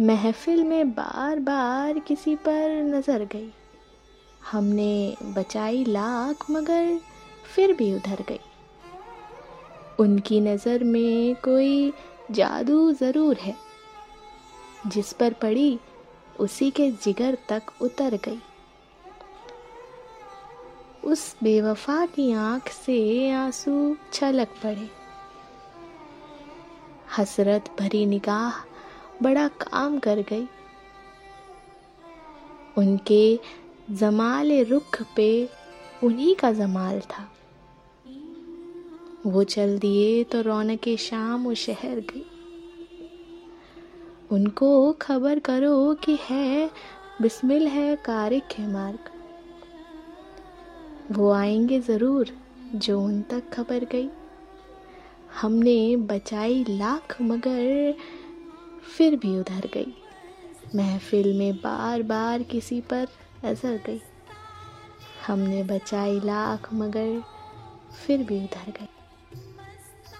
महफिल में बार बार किसी पर नज़र गई। हमने बचाई लाख, मगर फिर भी उधर गई। उनकी नज़र में कोई जादू ज़रूर है। जिस पर पड़ी, उसी के जिगर तक उतर गई। उस बेवफा की आँख से आँसू छलक पड़े। हसरत भरी निगाह बड़ा काम कर गई। उनके जमाल रुख पे उन्हीं का जमाल था। वो चल दिए तो रौनक शाम वो शहर गई। उनको खबर करो कि है, बिस्मिल है कारिक है मार्ग। वो आएँगे ज़रूर, जो उन तक खबर गई। हमने बचाई लाख मगर फिर भी उधर गई। महफिल में बार बार किसी पर नज़र गई। हमने बचाई लाख मगर फिर भी उधर गई।